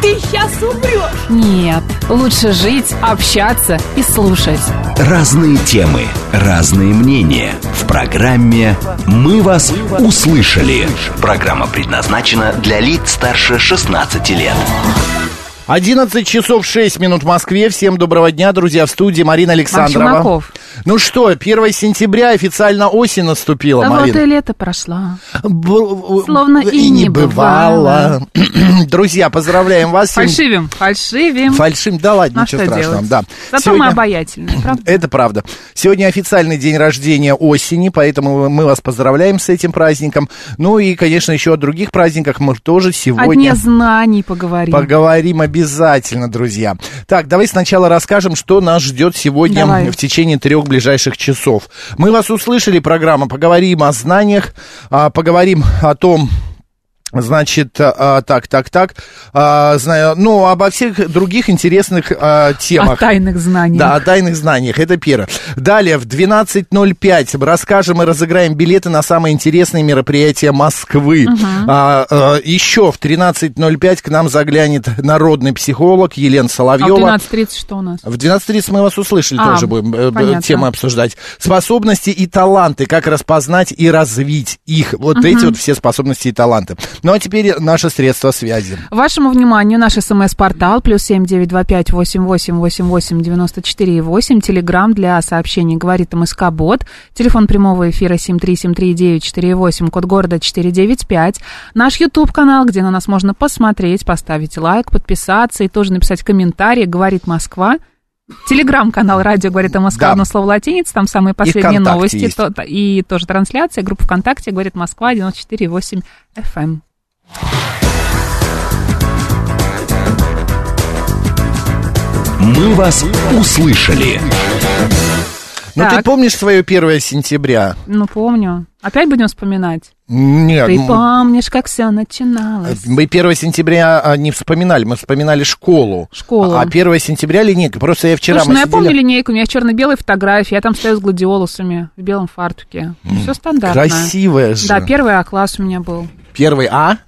ты сейчас умрешь. Нет, лучше жить, общаться и слушать. Разные темы, разные мнения. В программе «Мы вас услышали». Программа предназначена для лиц старше 16 лет. 11 часов 6 минут в Москве. Всем доброго дня, друзья. В студии Марина Александрова. Максим Маков. Ну что, 1 сентября официально осень наступила, А вот Марина. и лето прошло. Б- Словно и не бывало. Друзья, поздравляем вас. Фальшивим, фальшивим. Фальшим, да ладно, А ничего страшного. делать? Да. Зато Сегодня- мы обаятельные, правда? Это правда. Сегодня официальный день рождения осени, поэтому мы вас поздравляем с этим праздником. Ну и, конечно, еще о других праздниках мы тоже О сегодня... дне знаний поговорим. Поговорим обязательно, друзья. Так, давай сначала расскажем, что нас ждет сегодня Давай. в течение трех ближайших часов. Мы вас услышали, программа «Поговорим о знаниях», а, поговорим о том, Значит, а, так, так, так, а, знаю, ну, обо всех других интересных а, темах. О тайных знаниях. Да, о тайных знаниях, это первое. Далее, в 12.05 расскажем и разыграем билеты на самые интересные мероприятия Москвы. А, еще в 13.05 к нам заглянет народный психолог Елена А в Соловьева. 12.30 что у нас? В 12.30 мы вас услышали, А, тоже будем э, понятно. темы обсуждать. Способности и таланты, как распознать и развить их. Вот эти вот все способности и таланты. Ну а теперь наши средства связи. Вашему вниманию наш смс-портал плюс семь девять два пять восемь восемь восемь восемь девяносто четыре восемь. Телеграмм для сообщений говорит МСК Бот. Телефон прямого эфира семь три семь три девять четыре восемь. Код города четыре девять пять. Наш YouTube канал, где на нас можно посмотреть, поставить лайк, подписаться и тоже написать комментарий. Говорит Москва. Телеграм-канал «Радио говорит МСК», Да. одно слово латиница, там самые последние новости. есть. то- и тоже трансляция, группа ВКонтакте «Говорит Москва» 94,8 FM. «Мы вас услышали». Ну ты помнишь свое 1 сентября? Ну, помню. Опять будем вспоминать? Нет. Ты помнишь, как все начиналось? Мы 1 сентября а, не вспоминали, мы вспоминали школу. Школу. А 1 сентября линейка. Просто я вчера... Слушай, мы ну я сидели- помню линейку, у меня черно-белые фотографии, я там стою с гладиолусами в белом фартуке. Все стандартно. Красивая же. Да, первый А-класс у меня был. Первый А?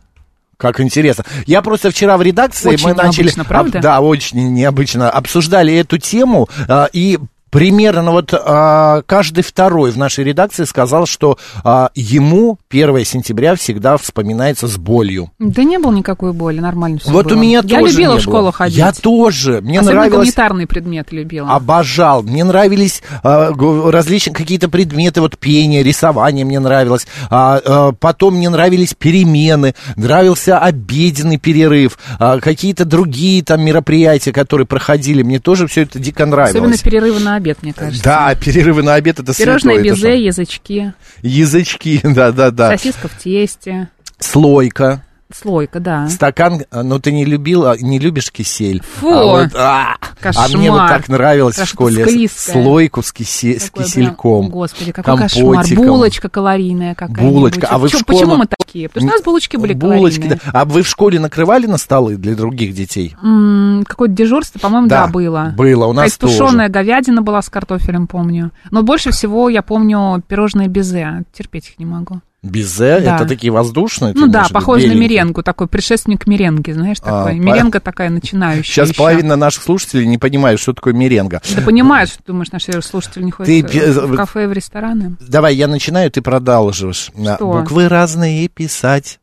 Как интересно. Я просто вчера в редакции Очень мы начали... правда? об- да, очень необычно. Обсуждали эту тему, а, и примерно вот а, каждый второй в нашей редакции сказал, что а, ему 1 сентября всегда вспоминается с болью. Да не было никакой боли, нормально все вот было. у меня Я тоже любила в школу было. ходить. Я тоже. Мне Особенно нравилось... гуманитарные предметы любила. Обожал. Мне нравились а, различные какие-то предметы, вот пение, рисование мне нравилось. А, а, потом мне нравились перемены, нравился обеденный перерыв, а, какие-то другие там мероприятия, которые проходили. Мне тоже все это дико нравилось. Особенно перерывы на обед, мне кажется. Да, перерывы на обед это Пирожные святое, это безе, что? язычки, Язычки, да-да-да. сосиска в тесте, Слойка, слойка, да. стакан, а, ну ты не любил, а, не любишь кисель. Фу. А, вот, а, а мне вот Кошмар. так нравилось в Как школе. склизкое. Слойку с, кисе- с Такое кисельком. прям, господи, какой кошмар. компотиком. Булочка калорийная какая-нибудь. Булочка. А вы в Чё, школу- Почему мы такие? Потому что у нас булочки были Булочки, да. калорийные. А вы в школе накрывали на столы для других детей? М, Какое-то дежурство, по-моему, да, Да, было. было, у нас Какая-то тушеная говядина была с картофелем, помню. Но больше всего я помню пирожные безе. Терпеть их не могу. Безе, Да. это такие воздушные? ну да, похоже на меренгу, такой предшественник меренги, знаешь, А, такой. по- Меренга такая начинающая. Сейчас ещё. половина наших слушателей не понимают, что такое меренга. Да понимаешь, что думаешь, наши слушатели не ходят Ты э, в кафе и в рестораны? Давай, я начинаю, ты продолжишь. Что? Буквы разные писать.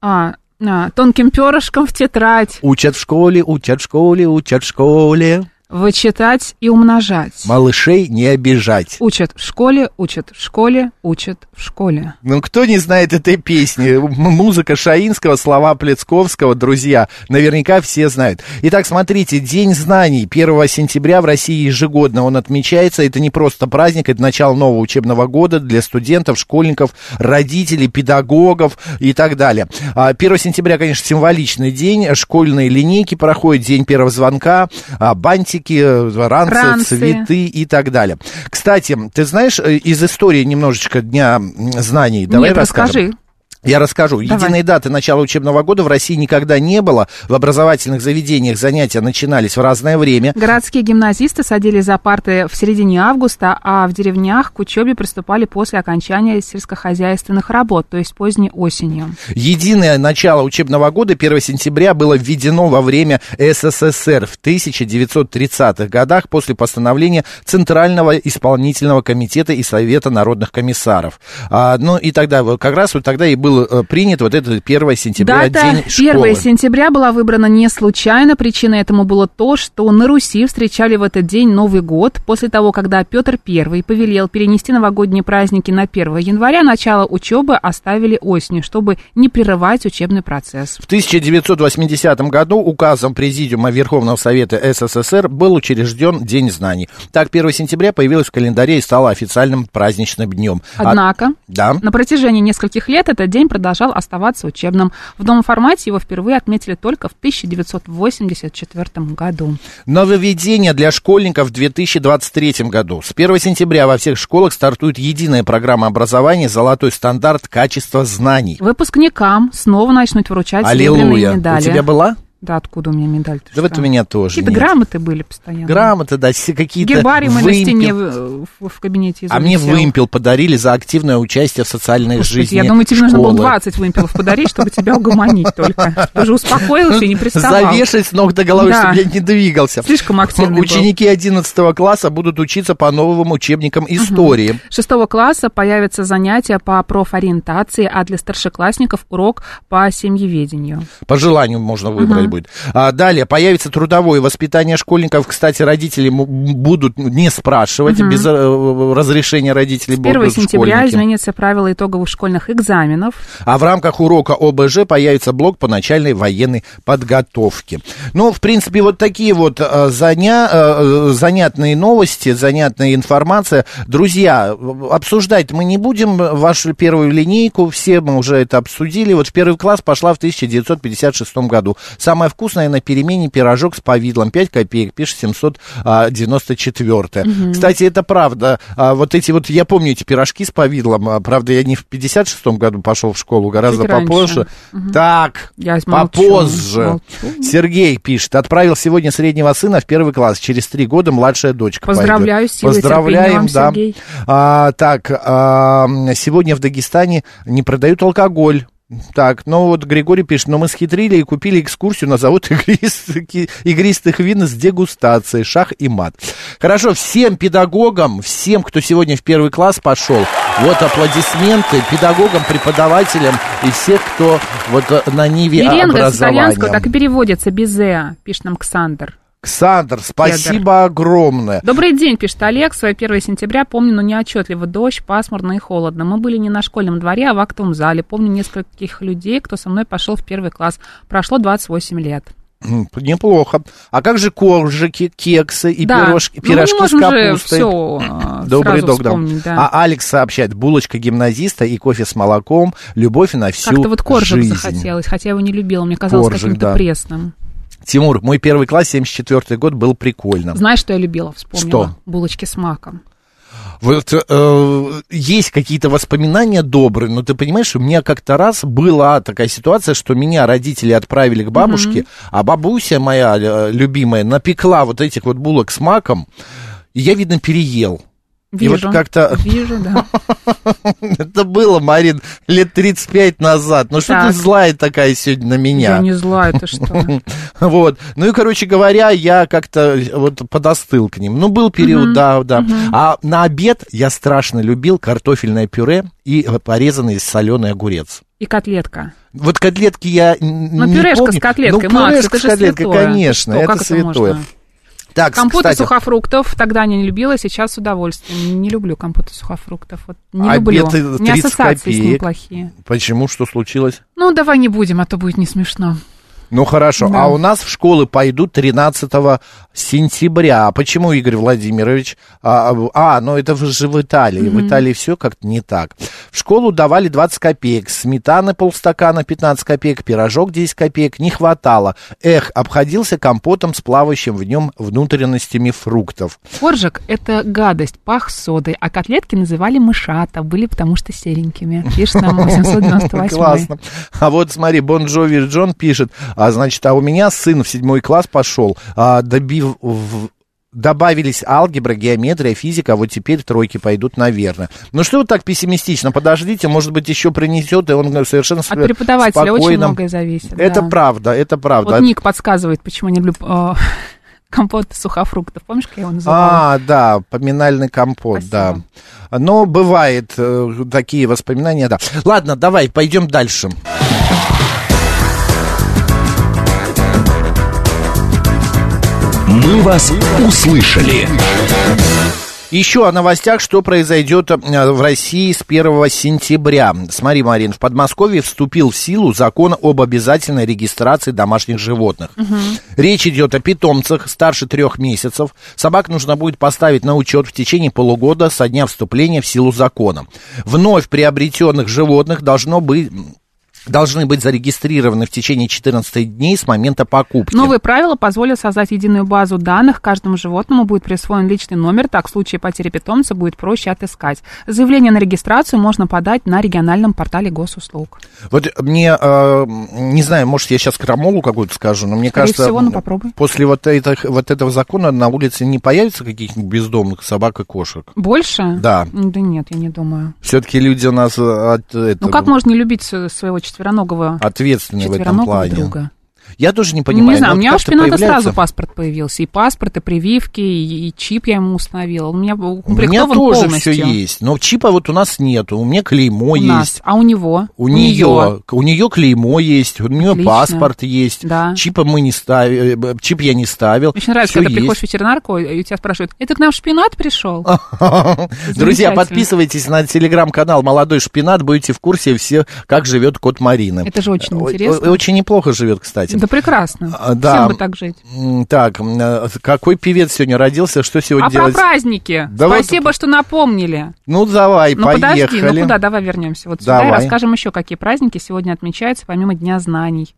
А, а, тонким перышком в тетрадь. Учат в школе, учат в школе, учат в школе. Вычитать и умножать. Малышей не обижать. Учат в школе, учат в школе, учат в школе. Ну, кто не знает этой песни? Музыка Шаинского, слова Плецковского, друзья, наверняка все знают. Итак, смотрите, День знаний 1 сентября в России ежегодно он отмечается. Это не просто праздник, это начало нового учебного года для студентов, школьников, родителей, педагогов и так далее. А, 1 сентября, конечно, символичный день. Школьные линейки проходят, день первого звонка, а, букетики, э, ранцы, Ранцы. цветы и так далее. Кстати, ты знаешь, э, из истории немножечко Дня знаний, давай Нет, расскажем. расскажи. Я расскажу. Давай. Единой даты начала учебного года в России никогда не было. В образовательных заведениях занятия начинались в разное время. Городские гимназисты садились за парты в середине августа, а в деревнях к учебе приступали после окончания сельскохозяйственных работ, то есть поздней осенью. Единое начало учебного года, 1 сентября, было введено во время СССР в 1930-х годах после постановления Центрального исполнительного комитета и Совета народных комиссаров. А, ну и тогда, как раз вот тогда и был э, принят вот этот 1 сентября Дата день 1 школы. сентября была выбрана не случайно. Причиной этому было то, что на Руси встречали в этот день Новый год. После того, когда Петр I повелел перенести новогодние праздники на 1 января, начало учебы оставили осенью, чтобы не прерывать учебный процесс. В 1980 году указом Президиума Верховного Совета СССР был учрежден День знаний. Так, 1 сентября появилось в календаре и стало официальным праздничным днем. А- Однако, Да. на протяжении нескольких лет этот день продолжал оставаться учебным. В новом формате его впервые отметили только в 1984 году. Нововведение для школьников в 2023 году. С 1 сентября во всех школах стартует единая программа образования «Золотой стандарт качества знаний». Выпускникам снова начнут вручать серебряные Аллилуйя. медали. У тебя была? Да, откуда у меня медаль? Ты Да вот что? у меня тоже Какие-то нет. грамоты были постоянно. Грамоты, да, какие-то Гербарий мы на стене в, в- в кабинете А мне вымпел подарили за активное участие в социальной Господи, жизни я думаю, тебе нужно было школы. 20 вымпелов подарить, чтобы тебя угомонить только. Ты уже успокоился и не приставал. Завешать с ног до головы, Да. чтобы я не двигался. Слишком активный был. Ученики 11 класса будут учиться по новым учебникам истории. Шестого класса появятся занятия по профориентации, а для старшеклассников урок по семьеведению. По желанию можно выбрать будет. А, далее появится трудовое воспитание школьников. Кстати, родители будут не спрашивать, без э, разрешения родителей С 1 будут сентября школьники. изменятся правила итоговых школьных экзаменов. А в рамках урока ОБЖ появится блок по начальной военной подготовке. Ну, в принципе, вот такие вот э, заня- э, занятные новости, занятная информация. Друзья, обсуждать мы не будем вашу первую линейку, все мы уже это обсудили. Вот в первый класс пошла в 1956 году. Самое вкусное на перемене пирожок с повидлом, 5 копеек, пишет 794. Кстати, это правда. А, вот эти вот, я помню эти пирожки с повидлом, а, правда, я не в 56 году пошел в школу, гораздо Чуть попозже. Так, Я молчу, попозже. молчу. Сергей пишет, отправил сегодня среднего сына в первый класс, через три года младшая дочка Поздравляю, пойдет. терпения Поздравляем, да. Сергей. А, так, а, сегодня в Дагестане не продают алкоголь. Так, ну вот Григорий пишет, но мы схитрили и купили экскурсию на завод игристых, игристых вин с дегустацией, шах и мат. Хорошо, всем педагогам, всем, кто сегодня в первый класс пошел, вот аплодисменты педагогам, преподавателям и всех, кто вот э, на ниве итальянского образования. так и переводится, безе, пишет нам Ксандр. Ксандр, спасибо огромное. Добрый день, пишет Олег. Свое 1 сентября помню, но неотчетливо. Дождь, пасмурно и холодно. Мы были не на школьном дворе, а в актовом зале. Помню нескольких людей, кто со мной пошел в первый класс. Прошло 28 лет. Неплохо. А как же коржики, кексы и да. пирожки, Ну, мы пирожки не можем с же капустой? все Добрый сразу дог, да. да. А Алекс сообщает, булочка гимназиста и кофе с молоком, любовь на всю Как-то вот коржик жизнь. захотелось, хотя я его не любила. Мне казалось Коржик, каким-то да. пресным. Тимур, мой первый класс, 74 год, был прикольно. Знаешь, что я любила? Вспомнила. Что? Булочки с маком. Вот э, есть какие-то воспоминания добрые, но ты понимаешь, у меня как-то раз была такая ситуация, что меня родители отправили к бабушке, а бабуся моя э, любимая напекла вот этих вот булок с маком, и я, видно, переел. И вот Вижу. как-то- Вижу, да. Это было, Марин, лет 35 назад. Ну что ты злая такая сегодня на меня? Я не злая, ты что? Вот. Ну и, короче говоря, я как-то вот подостыл к ним. Ну, был период, да, да. А на обед я страшно любил картофельное пюре и порезанный соленый огурец. И котлетка. Вот котлетки я н- Ну, не пюрешка помню. с котлеткой, ну, Макс, пюрешка это с котлеткой, святое. конечно, Что, это это святое. можно? Так, Компот кстати, из сухофруктов тогда не любила, сейчас с удовольствием. Не люблю компот из сухофруктов. Вот не Обед люблю. и У меня 30 ассоциации с ним копеек. плохие. почему, что случилось? Ну, давай не будем, а то будет не смешно. Ну хорошо, Да. а у нас в школы пойдут 13 сентября. А почему, Игорь Владимирович? А, а, ну это же в Италии. В Италии все как-то не так. В школу давали 20 копеек, сметаны полстакана 15 копеек, пирожок 10 копеек. Не хватало. Эх, обходился компотом с плавающим в нем внутренностями фруктов. Коржик – это гадость, пах содой, а котлетки называли мышата, были потому что серенькими. Пишет нам 898 Классно. А вот смотри, Бон Джови Джон пишет, а, значит, а у меня сын в седьмой класс пошел, а, добив... в- Добавились алгебра, геометрия, физика, а вот теперь тройки пойдут, наверное. Ну что вы так пессимистично? Подождите, может быть, еще принесет, и он совершенно От преподавателя очень спокойно. многое зависит. Это да. правда, это правда. Вот Ник подсказывает, почему не люблю э, компот сухофруктов. Помнишь, как я его называла? А, да, поминальный компот, Спасибо. да. Но бывает э, такие воспоминания, да. Ладно, давай, пойдем дальше. «Мы вас услышали». Еще о новостях, что произойдет э, в России с 1 сентября. Смотри, Марин, в Подмосковье вступил в силу закон об обязательной регистрации домашних животных. Речь идет о питомцах старше трех месяцев. Собак нужно будет поставить на учет в течение полугода со дня вступления в силу закона. Вновь приобретенных животных должно быть должны быть зарегистрированы в течение 14 дней с момента покупки. Новые правила позволят создать единую базу данных. Каждому животному будет присвоен личный номер, так в случае потери питомца будет проще отыскать. Заявление на регистрацию можно подать на региональном портале госуслуг. Вот мне, э, не знаю, может, я сейчас крамолу какую-то скажу, но мне Скорее кажется, всего, ну, попробуй. после вот, этих, вот этого закона на улице не появится каких-нибудь бездомных собак и кошек. Больше? Да. Да нет, я не думаю. Все-таки люди у нас э, от, этого, Ну как можно не любить своего четвероногого, ответственные в этом четвероногого плане. друга? Я тоже не понимаю. не знаю, у меня у шпината появляется- сразу паспорт появился. И паспорт, и прививки, и, и чип я ему установила. У меня У меня укомплектован тоже полностью. все есть, но чипа вот у нас нету. У меня клеймо У нас. есть. А у него? У нее, у нее клеймо есть, у нее Отлично. паспорт есть. Да. Чипа мы не ставили, чип я не ставил. Мне очень нравится, Всё когда есть. приходишь в ветеринарку, и у тебя спрашивают, это к нам шпинат пришел? Друзья, подписывайтесь на телеграм-канал «Молодой шпинат», будете в курсе все, как живет кот Марины. Это же очень интересно. Очень неплохо живет, кстати. Да прекрасно. А, да. Всем бы так жить. Так, э, какой певец сегодня родился, что сегодня А делать? про праздники? Да вот- Спасибо, что напомнили. Ну, давай, Ну поехали. подожди, ну куда, давай вернемся вот сюда и Давай. расскажем еще, какие праздники сегодня отмечаются помимо Дня знаний.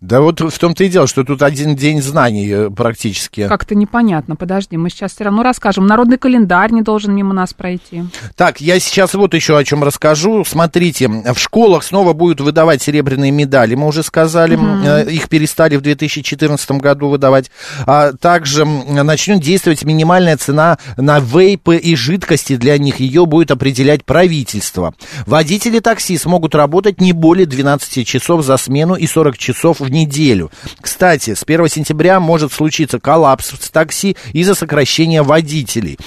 Да вот в том-то и дело, что тут один день знаний э, практически. Как-то непонятно, подожди, мы сейчас все равно расскажем. Народный календарь не должен мимо нас пройти. Так, я сейчас вот еще о чем расскажу. Смотрите, в школах снова будут выдавать серебряные медали, мы уже сказали, Э, их перестали в 2014 году выдавать. А также начнет действовать минимальная цена на вейпы и жидкости для них. Ее будет определять правительство. Водители такси смогут работать не более 12 часов за смену и 40 часов в неделю. Кстати, с 1 сентября может случиться коллапс с такси из-за сокращения водителей.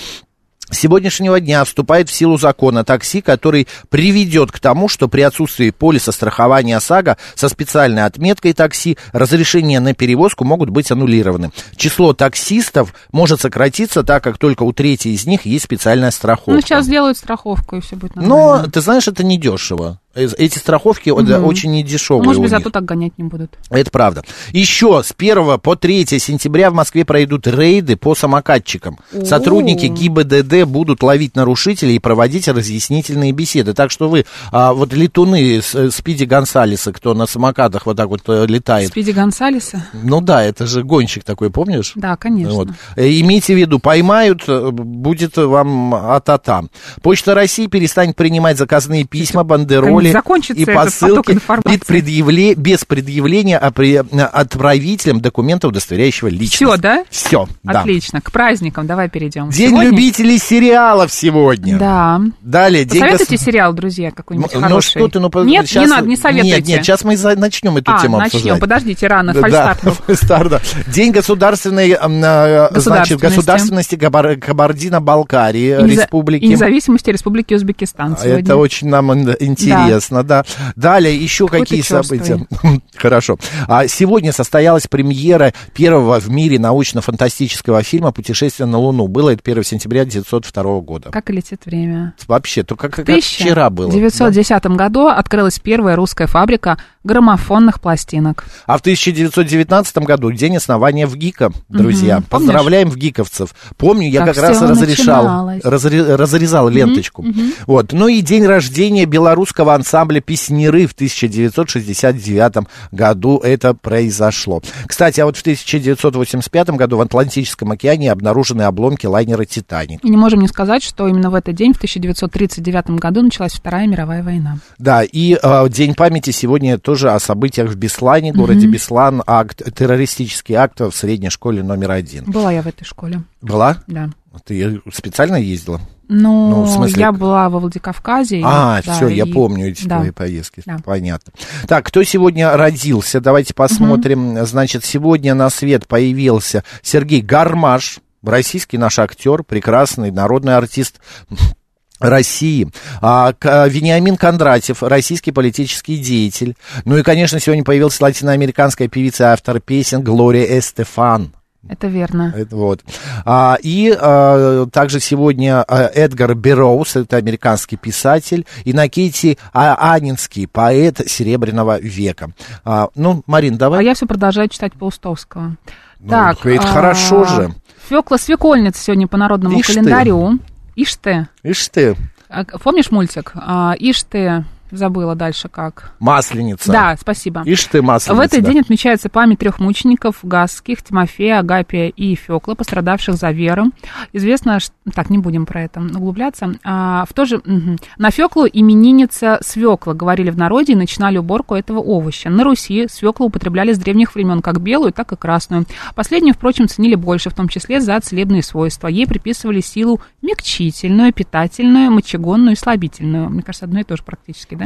С сегодняшнего дня вступает в силу закон о такси, который приведет к тому, что при отсутствии полиса страхования ОСАГО со специальной отметкой такси разрешения на перевозку могут быть аннулированы. Число таксистов может сократиться, так как только у трети из них есть специальная страховка. Ну, сейчас сделают страховку, и все будет Но, нормально. ты знаешь, это недешево. Эти страховки да, очень недешевые Может быть, зато так гонять не будут. Это правда. Еще с 1 по 3 сентября в Москве пройдут рейды по самокатчикам. Сотрудники ГИБДД будут ловить нарушителей и проводить разъяснительные беседы. Так что вы, а, вот летуны э, Спиди Гонсалеса, кто на самокатах вот так вот э, летает. Спиди Гонсалеса? Ну да, это же гонщик такой, помнишь? Да, конечно. Вот. Э, Имейте в виду, поймают, будет вам а-та-та. Почта России перестанет принимать заказные письма, бандероли закончится и посылки информации. без, предъявле- без предъявления а при- отправителям документа, удостоверяющего личность. Все, да? Все, да. Отлично. К праздникам давай перейдем. День Сегодня- любителей сериалов сегодня. Да. Далее, день Посоветуйте гос- сериал, друзья, какой-нибудь Ну, хороший. что ты, ну, Нет, щас- не надо, не советуйте. Нет, нет, сейчас мы начнем эту а, тему начнем. обсуждать. Подождите, рано, фальстарт. да. День государственной, э, значит, Государственности. Кабардино-Балкарии республики. И независимости Республики Узбекистан сегодня. Это очень нам ин- интересно. Интересно, да. Далее еще Какой какие события? Хорошо. А сегодня состоялась премьера первого в мире научно-фантастического фильма «Путешествие на Луну». Было это 1 сентября 1902 года. Как летит время. Вообще, то как, как вчера было. В 1910 году открылась первая русская фабрика граммофонных пластинок. А в 1919 году день основания ВГИКа, друзья. Мгм. Поздравляем ВГИКовцев. Помню, я Как как, раз разрешал, разре- разрезал ленточку. Вот. Ну и день рождения белорусского ансамбля «Песнеры» в 1969 году это произошло. Кстати, а вот в 1985 году в Атлантическом океане обнаружены обломки лайнера «Титаник». И не можем не сказать, что именно в этот день, в 1939 году, началась Вторая мировая война. Да, и э, День памяти сегодня тоже о событиях в Беслане, городе Беслан, акт, террористический акт в средней школе номер один. Была я в этой школе, Была? да. Ты специально ездила? Ну, Ну, в смысле- я была во Владикавказе. и- А, да, все, я и- помню эти да. твои поездки. Да. Понятно. Так, кто сегодня родился? Давайте посмотрим. Значит, сегодня на свет появился Сергей Гармаш, российский наш актер, прекрасный народный артист. России. А, Вениамин Кондратьев, российский политический деятель. Ну и, конечно, сегодня появилась латиноамериканская певица и автор песен Глория Эстефан. Это верно. Это вот. А, и а, также сегодня а, Эдгар Берроуз, это американский писатель, и Накити Анинский, поэт Серебряного века. А, ну, Марин, А давай. я все продолжаю читать Паустовского. Ну, это а, хорошо же. Фёкла Свекольница сегодня по народному Ишь ты. календарю. Ишь ты. Ишь ты, А, Помнишь мультик? А, Ишь ты. Забыла дальше как. масленица. Да, спасибо. Ишь ты, масленица. В этот да. день отмечается память трех мучеников Гасских, Тимофея, Агапия и Фекла, пострадавших за веру. Известно, ш- так, не будем про это углубляться. А, в то же, мгм. На Феклу именинница свекла, говорили в народе, и начинали уборку этого овоща. На Руси свеклу употребляли с древних времен как белую, так и красную. Последнюю, впрочем, ценили больше, в том числе за целебные свойства. Ей приписывали силу мягчительную, питательную, мочегонную и слабительную. Мне кажется, одно и то же практически, да?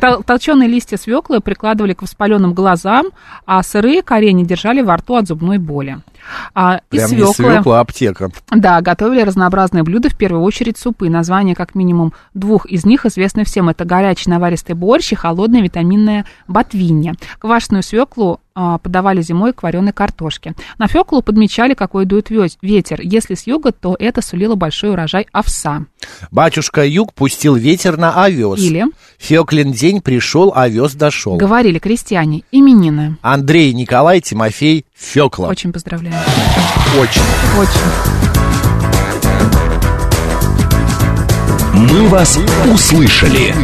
Тол- Толченые листья свеклы прикладывали к воспаленным глазам, а сырые корени держали во рту от зубной боли. А Прям не свеклы, свекла, а аптека. да, готовили разнообразные блюда, в первую очередь супы. Названия как минимум двух из них известны всем. Это горячий наваристый борщ и холодная витаминная ботвинья. Квашеную свеклу подавали зимой к вареной картошке. На феклу подмечали, какой дует ветер. Если с юга, то это сулило большой урожай овса. Батюшка Юг пустил ветер на овес. Или, Феклин день пришел, овес дошел. говорили крестьяне, именины. Андрей Николай Тимофей Фекла. Очень поздравляю. Очень. Очень. «Мы вас услышали».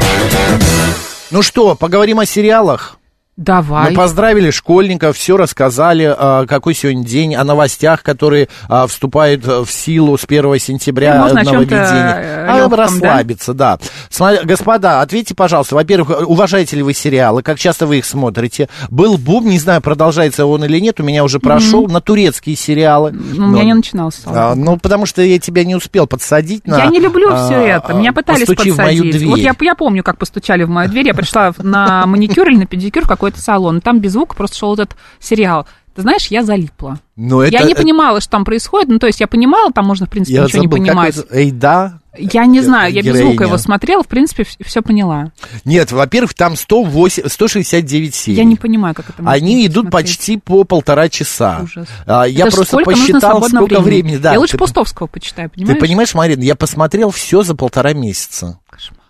Ну что, поговорим о сериалах? Давай. Мы поздравили школьников, все рассказали, а, какой сегодня день, о новостях, которые а, вступают в силу с 1 сентября Ну, можно нововведения. э, А, лёгком, расслабиться, да. Сма- Господа, ответьте, пожалуйста, во-первых, уважаете ли вы сериалы, как часто вы их смотрите? Был бум, не знаю, продолжается он или нет, у меня уже прошел, на турецкие сериалы. Ну, у меня Ну, не начинался. а, ну, потому что я тебя не успел подсадить на... Я не люблю а, все это. Меня пытались «Постучи в подсадить. мою дверь». Вот я, я помню, как постучали в мою дверь. Я пришла на маникюр или на педикюр в какой-то салон. и Там без звука просто шел этот сериал. Ты знаешь, я залипла. Но это, я не понимала, что там происходит. Ну, то есть я понимала, там можно, в принципе, я ничего забыл, не как понимать. это- Эйда? Я не знаю, я без звука его смотрела, в принципе, все поняла. Нет, во-первых, там 108, 169 серий. Я не понимаю, как это можно Они идут смотреть. почти по полтора часа. Ужас. А, я Это просто сколько посчитал, сколько времени. Да, я лучше ты, Пустовского почитаю, ты понимаешь? понимаешь, Марина, я посмотрел все за полтора месяца.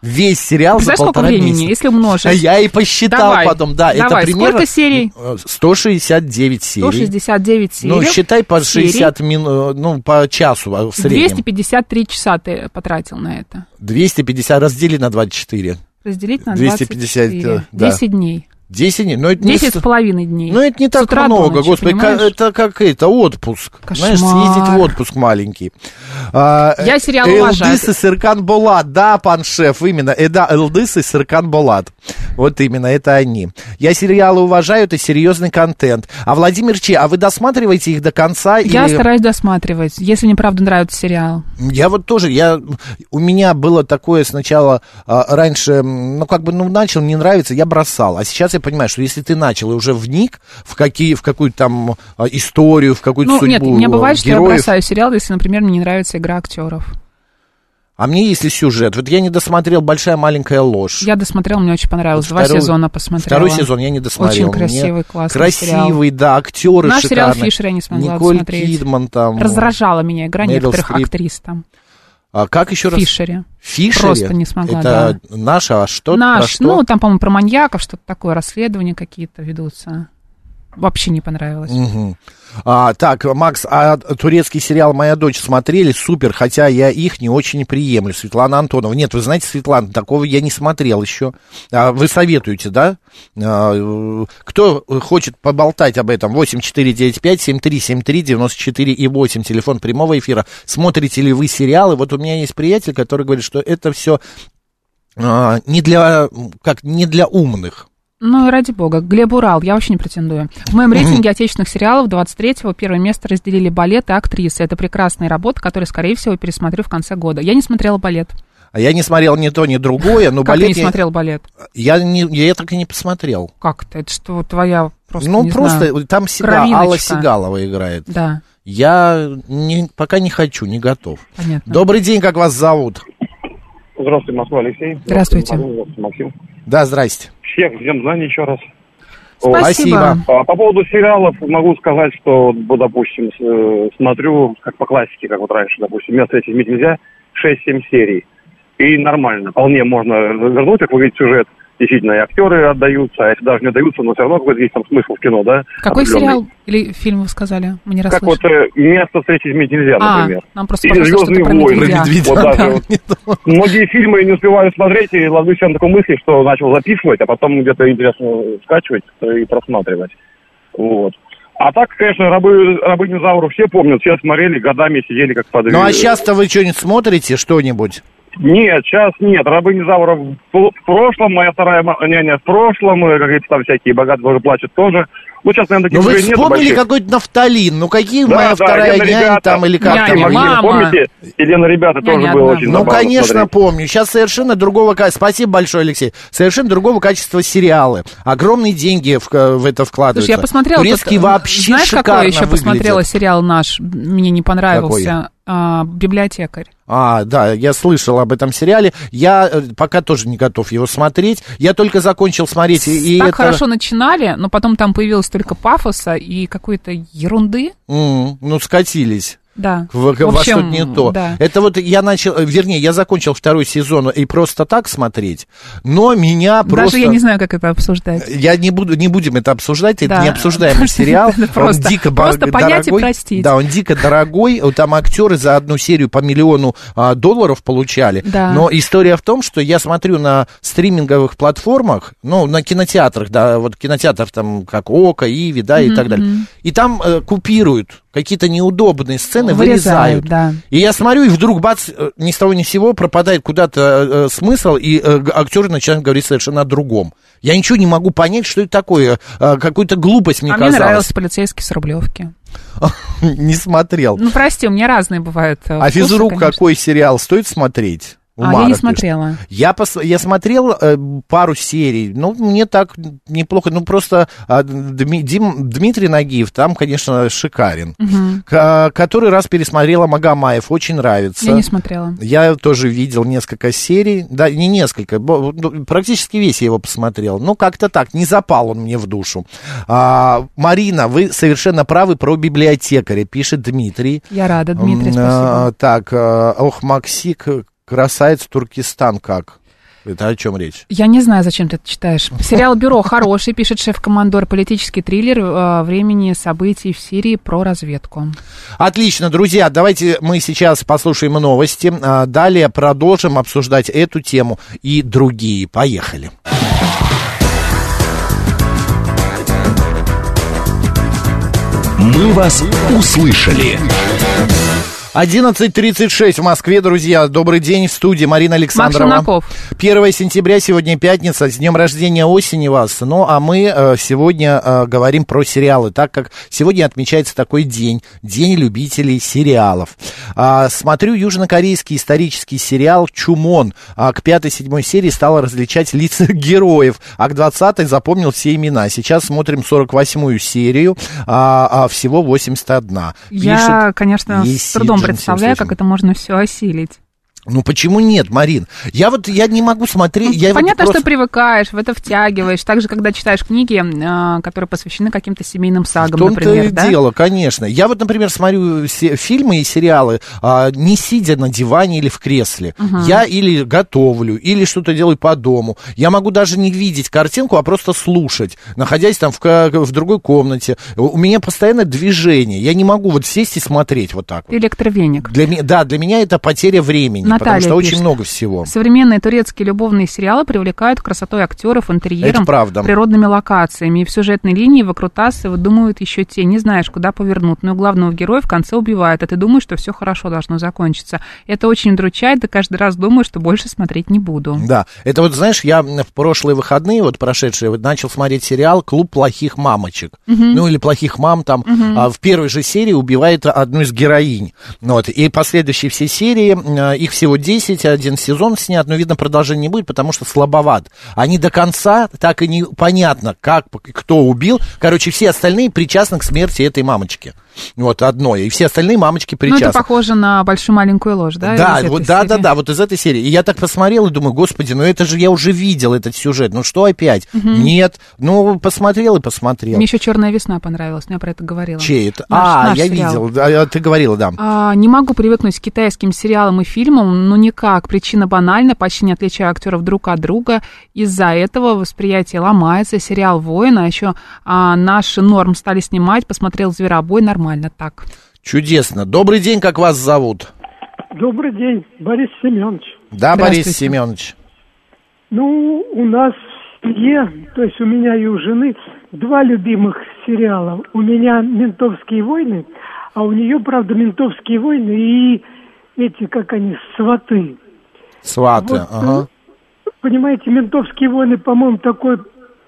Весь сериал Представляешь, за сколько полтора времени, месяца. если умножить? А я и посчитал Давай, потом, да, давай, это примерно... сколько серий? э, 169 серий. 169 серий. Ну, считай по серий. 60 минут, ну, по часу а, в среднем. 253 часа ты потратил на это. 250 раздели на 24. Разделить на 250, 24. э, да. 10 дней. 10 дней. Но это не 10 сто- с половиной дней. Ну, это не так утра много, ночи, господи, понимаешь? это как это, отпуск. Кошмар. Знаешь, съездить в отпуск маленький. А, Я сериал Элдыс уважаю. и Серкан Болат, да, пан шеф, именно, Эда Элдыс и Серкан Болат. Вот именно, это они. Я сериалы уважаю, это серьезный контент. А Владимир Че, а вы досматриваете их до конца? Я или- стараюсь досматривать, если мне правда нравится сериал. Я вот тоже, я, у меня было такое сначала, а, раньше, ну, как бы, ну, начал, не нравится, я бросал. А сейчас я понимаю, что если ты начал и уже вник в, какие, в какую-то там а, историю, в какую-то Ну, судьбу нет, у меня бывает, что я героев, бросаю сериал, если, например, мне не нравится игра актеров. А мне если сюжет, вот я не досмотрел «Большая маленькая ложь». Я досмотрела, мне очень понравилось. Два Второй- сезона посмотрела. Второй сезон я не досмотрел. Очень красивый, Мне классный Красивый, сериал. да, актеры Наш сериал шикарные. «Фишер» я не смогла Николь досмотреть. Кидман там. Раздражала меня игра Мэрил некоторых Стрип. актрис там. А как еще раз? Фишере. Фишере? Просто не смогла, Это наша, а что? Наш, что? ну, там, по-моему, про маньяков что-то такое, расследования какие-то ведутся. Вообще не понравилось. Мгм. А, так, Макс, а турецкий сериал «Моя дочь» смотрели? Супер, хотя я их не очень приемлю. Светлана Антонова. Нет, вы знаете, Светлана, такого я не смотрел еще. А, вы советуете, да? А, кто хочет поболтать об этом? 8495-7373-94 и 8. Телефон прямого эфира. Смотрите ли вы сериалы? Вот у меня есть приятель, который говорит, что это все не для, как, не для умных. Ну и ради бога, Глеб Урал, я вообще не претендую. В моем рейтинге отечественных сериалов 23-го первое место разделили балет и актрисы. Это прекрасная работа, которую, скорее всего, пересмотрю в конце года. Я не смотрела балет. А я не смотрел ни то, ни другое, но как балет... ты не я- смотрел балет? Я, не, я так и не посмотрел. Как это? Это что, твоя просто, ну, просто знаю. там кровиночка. Алла Сигалова играет. Да, Я не, пока не хочу, не готов. понятно. Добрый день, как вас зовут? Здравствуйте, Москва, Алексей. Здравствуйте. Здравствуйте, Максим. Да, здрасте. Всех всем знаний еще раз. Спасибо. А, По поводу сериалов могу сказать, что, допустим, с- э, смотрю, как по классике, как вот раньше, допустим, «Место этих нельзя», 6-7 серий. И нормально. Вполне можно развернуть, как вы видите, сюжет. Действительно, и актеры отдаются, а если даже не отдаются, но все равно какой-то есть там смысл в кино, да? Какой сериал или фильм вы сказали? Мы не Как вот э, «Место встречи изменить нельзя», а, например. нам просто Или «Звездные войны». Вот Да. даже вот Многие фильмы не успеваю смотреть и ловлю себя на такой мысли, что начал записывать, а потом где-то интересно скачивать и просматривать. Вот. А так, конечно, рабы, рабыню Зауру все помнят, все смотрели, годами сидели как под... Ну, а сейчас-то вы что-нибудь смотрите, что-нибудь? Нет, сейчас нет. Рабыня Заура в, прошлом, моя вторая няня в прошлом, э, как говорится, там всякие богатые тоже плачут тоже. Ну, сейчас, наверное, таких Ну, вы вспомнили какой-то нафталин. Ну, какие Да, моя да, вторая Елена, няня ребята. там или как Няня, там? Мама. помните? Елена, ребята, Няня тоже было одна. очень Ну, забавно конечно, смотреть. помню. Сейчас совершенно другого качества. Спасибо большое, Алексей. Совершенно другого качества сериалы. Огромные деньги в, в это вкладываются. Слушай, я посмотрела... Турецкий тут, э, вообще Знаешь, шикарно какой еще выглядит. посмотрела сериал наш? Мне не понравился. А, библиотекарь. А, да, я слышал об этом сериале. Я э, пока тоже не готов его смотреть. Я только закончил смотреть. И, так это... хорошо начинали, но потом там появилось только пафоса и какой-то ерунды. М, ну, скатились. Да. В, В общем, что-то не то. да. Это вот я начал, вернее, я закончил второй сезон и просто так смотреть, но меня просто... Даже я не знаю, как это обсуждать. Я не буду, не будем это обсуждать, это Да. необсуждаемый сериал. Просто- он дико просто понять и дорогой. простить. Да, он дико дорогой. Там актеры за одну серию по миллиону а, долларов получали. Да. Но история в том, что я смотрю на стриминговых платформах, ну, на кинотеатрах, да, вот кинотеатр там как Ока, Иви, да, и так далее. И там э, купируют какие-то неудобные сцены, Вырезают, вырезают. да. И я смотрю, и вдруг, бац, э, ни с того ни с сего пропадает куда-то э, смысл, и э, актеры начинают говорить совершенно о другом. Я ничего не могу понять, что это такое. Э, какую-то глупость мне а мне казалось. нравился полицейский с Рублевки. Не смотрел. Ну, прости, у меня разные бывают э, А физрук какой сериал стоит смотреть? А, я Умара не пишет. смотрела. Я, пос- я смотрел э, пару серий, ну, мне так неплохо, ну, просто а, Дми- Дим- Дмитрий Нагиев там, конечно, шикарен. К- который раз пересмотрела Магомаев, очень нравится. Я не смотрела. Я тоже видел несколько серий, да, не несколько, ну, практически весь я его посмотрел. Ну, как-то так, не запал он мне в душу. А, Марина, вы совершенно правы про библиотекаря, пишет Дмитрий. Я рада, Дмитрий, М, спасибо. а, Так, а, ох, Максик, красавец Туркестан как? Это о чем речь? Я не знаю, зачем ты это читаешь. Сериал «Бюро» хороший, пишет шеф-командор. Политический триллер э, времени событий в Сирии про разведку. Отлично, друзья, давайте мы сейчас послушаем новости. а, Далее продолжим обсуждать эту тему и другие. Поехали. «Мы вас услышали». 11.36 в Москве, друзья. Добрый день в студии Марина Александрова. Челноков. 1 сентября, сегодня пятница, с днем рождения осени вас. Ну, а мы э, сегодня э, говорим про сериалы, так как сегодня отмечается такой день, День любителей сериалов. А, смотрю южнокорейский исторический сериал «Чумон». А, к 5-7 серии стал различать лица героев, а к 20 запомнил все имена. Сейчас смотрим 48-ю серию, а, всего 81. Я, Пишет конечно, с трудом представляю, 78. как это можно все осилить. Ну почему нет, Марин? Я вот я не могу смотреть. Я вот Понятно, просто- что привыкаешь, в это втягиваешь. Так же, когда читаешь книги, а, которые посвящены каким-то семейным В сагам, том-то например, и да? дело, конечно. Я вот, например, смотрю фильмы и сериалы, а, не сидя на диване или в кресле. Я или готовлю, или что-то делаю по дому. Я могу даже не видеть картинку, а просто слушать, находясь там в, в другой комнате. У меня постоянно движение. Я не могу вот сесть и смотреть вот так вот. Электровеник. Для да, для меня это потеря времени, потому Наталья что пишет. очень много всего. Современные турецкие любовные сериалы привлекают красотой актеров, интерьером, природными локациями. И в сюжетной линии выкрутасы выдумывают еще те. Не знаешь, куда повернут. Но главного героя в конце убивают, а ты думаешь, что все хорошо должно закончиться. Это очень удручает, и каждый раз думаю, что больше смотреть не буду. Да, это вот, знаешь, я в прошлые выходные, вот прошедшие, вот начал смотреть сериал «Клуб плохих мамочек». Ну, или «Плохих мам» там. А в первой же серии убивает одну из героинь. Вот, и последующие все серии, э, их всего 10, один сезон снят, но, видно, продолжения не будет, потому что слабоват. Они до конца так и не понятно, как, кто убил. Короче, все остальные причастны к смерти этой мамочки. Вот, одной. И все остальные мамочки Ну, причастны. это похоже на большую маленькую ложь, да? Да, вот, да, да, серии? да, вот из этой серии. И я так посмотрел и думаю, господи, ну это же я уже видел этот сюжет. Ну что опять? Нет. Ну, посмотрел и посмотрел. Мне еще Черная весна понравилась, но я про это говорила. Чей это? Наш- а, наш я сериал. видел. Да, ты говорила, да. А, не могу привыкнуть к китайским сериалам и фильмам, но никак. Причина банальна, почти не отличаю актеров друг от друга. Из-за этого восприятие ломается. Сериал «Воин», а еще а, наши норм стали снимать, посмотрел «Зверобой», нормально так. Чудесно. Добрый день, как вас зовут? Добрый день, Борис Семенович. Да, Борис. Семенович. Ну, у нас в семье, то есть у меня и у жены, два любимых сериала. У меня «Ментовские войны», а у нее, правда, «Ментовские войны» и эти, как они, «Сваты». Сваты. Вот, ага. Понимаете, «Ментовские войны», по-моему, такой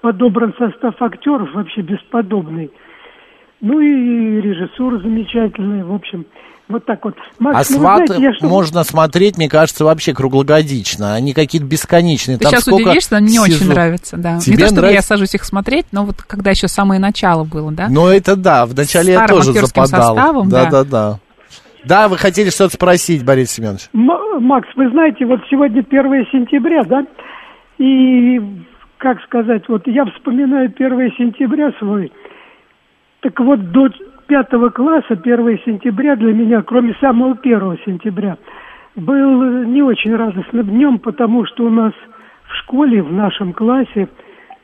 подобран состав актеров вообще бесподобный. Ну и режиссура замечательная, в общем, вот так вот. Макс, А ну, вы сваты знаете, я что- можно смотреть, мне кажется, вообще круглогодично. Они какие-то бесконечные. Ты Там сейчас сколько удивишься, мне очень сезон- нравится, да. не Тебе то, чтобы я нравится? сажусь их смотреть, но вот когда еще самое начало было, да? Ну, это да, вначале я тоже западал. составом, да, да. да, да. Да, вы хотели что-то спросить, Борис Семенович? М- Макс, вы знаете, вот сегодня 1 сентября, да? И, как сказать, вот я вспоминаю 1 сентября свой. Так вот, до пятого класса 1 сентября для меня, кроме самого 1 сентября, был не очень радостным днем, потому что у нас в школе, в нашем классе,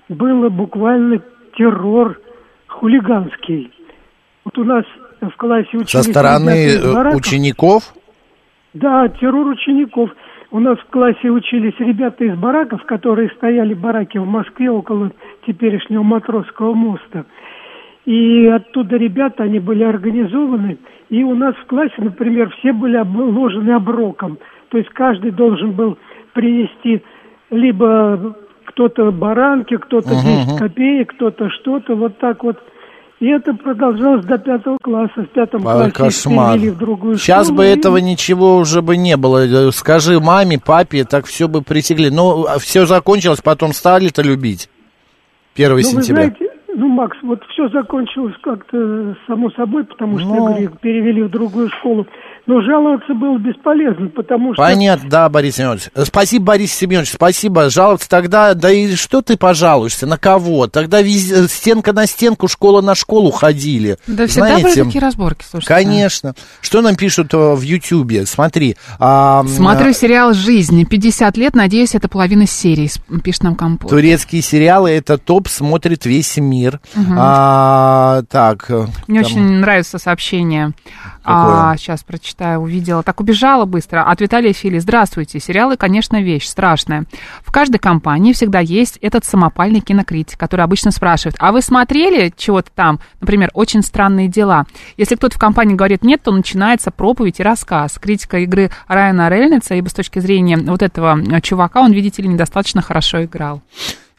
было буквально террор хулиганский. Вот у нас в классе учились Со стороны э, бараков. учеников? Да, террор учеников. У нас в классе учились ребята из бараков, которые стояли бараки в Москве около теперешнего Матросского моста. И оттуда ребята, они были организованы. И у нас в классе, например, все были обложены оброком. То есть каждый должен был принести либо кто-то баранки, кто-то 10 копеек, кто-то что-то, вот так вот. И это продолжалось до пятого класса. В пятом Ой, классе кошмар. в другую Сейчас школу, бы и- этого ничего уже бы не было. Скажи маме, папе, так все бы пресекли. Ну, все закончилось, потом стали-то любить. 1 Ну, вы сентября. знаете, ну, Макс, вот все закончилось как-то само собой, потому что, Ну. я говорю, их перевели в другую школу. Но жаловаться было бесполезно, потому что... Понятно, да, Борис Семенович. Э, Спасибо, Борис Семенович, спасибо. Жаловаться тогда, да и что ты пожалуешься, на кого? Тогда везде, стенка на стенку, школа на школу ходили. Да всегда были Знаете, такие разборки, слушайте. Конечно. Что нам пишут э, в Ютьюбе? Смотри. а, Смотрю сериал «Жизнь». 50 лет, надеюсь, это половина серии, пишет нам Компот. Турецкие сериалы это топ, смотрит весь мир. А, так. э, Мне там- очень нравится сообщение. А, сейчас прочитаю, увидела. Так убежала быстро. От Виталия Фили. Здравствуйте. Сериалы, конечно, вещь страшная. В каждой компании всегда есть этот самопальный кинокритик, который обычно спрашивает, а вы смотрели чего-то там? Например, «Очень странные дела». Если кто-то в компании говорит нет, то начинается проповедь и рассказ. Критика игры Райана Рейнольдса, ибо с точки зрения вот этого э, чувака, он, видите ли, недостаточно хорошо играл.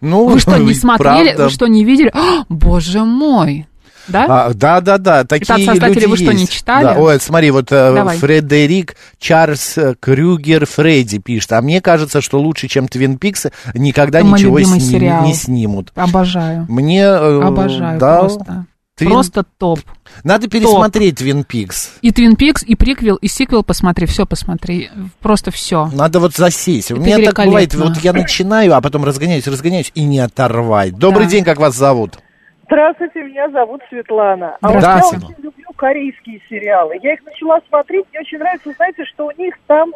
Ну, Вы что, не смотрели? правда. Вы что, не видели? О, боже мой! Да? А, да, да, да, такие Итак, создатели, люди вы что, не есть. читали? Да, ой, смотри, вот э, Давай. Фредерик Чарльз э, Крюгер Фредди пишет, а мне кажется, что лучше, чем Твин Пикс, никогда Это ничего сериал. не снимут. Обожаю. Мне... э, Обожаю да, просто. Твин- Просто топ. Надо пересмотреть Твин Пикс. И Твин Пикс, и приквел, и сиквел посмотри, все посмотри. Просто все. Надо вот засесть. У Это меня так бывает, вот я начинаю, а потом разгоняюсь, разгоняюсь и не оторвать. Добрый Да. день, как вас зовут? Здравствуйте, меня зовут Светлана. А вот я очень люблю корейские сериалы. Я их начала смотреть, мне очень нравится, знаете, что у них там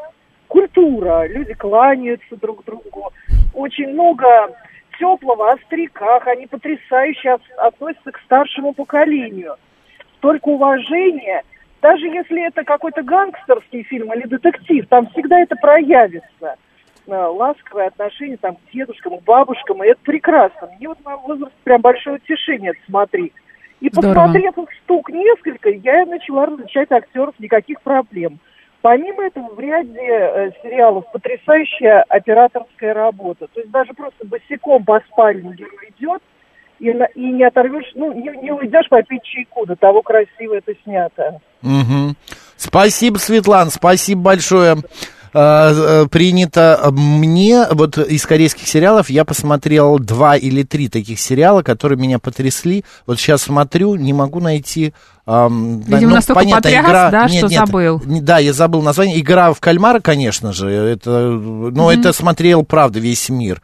культура, люди кланяются друг другу, очень много теплого о стариках, они потрясающе от- относятся к старшему поколению. Столько уважения, даже если это какой-то гангстерский фильм или детектив, там всегда это проявится. Ласковое отношение там, к дедушкам, к бабушкам, и это прекрасно. Мне вот на возраст прям большое утешение это смотреть. И Здорово. посмотрев их штук несколько, я начала различать актеров, никаких проблем. Помимо этого, в ряде э, сериалов потрясающая операторская работа. То есть даже просто босиком по спальне герой идет, и, на- и не оторвешь, ну, не, не уйдешь попить чайку, до того красиво это снято. Мгм. Спасибо, Светлана, спасибо большое. Э, э, Принято мне, вот из корейских сериалов я посмотрел два или три таких сериала, которые меня потрясли. Вот сейчас смотрю, не могу найти. Видимо, настолько потряс, да, что забыл. не- Да, я забыл название. Игра в кальмара, конечно же. Это, ну, это смотрел, правда, весь мир.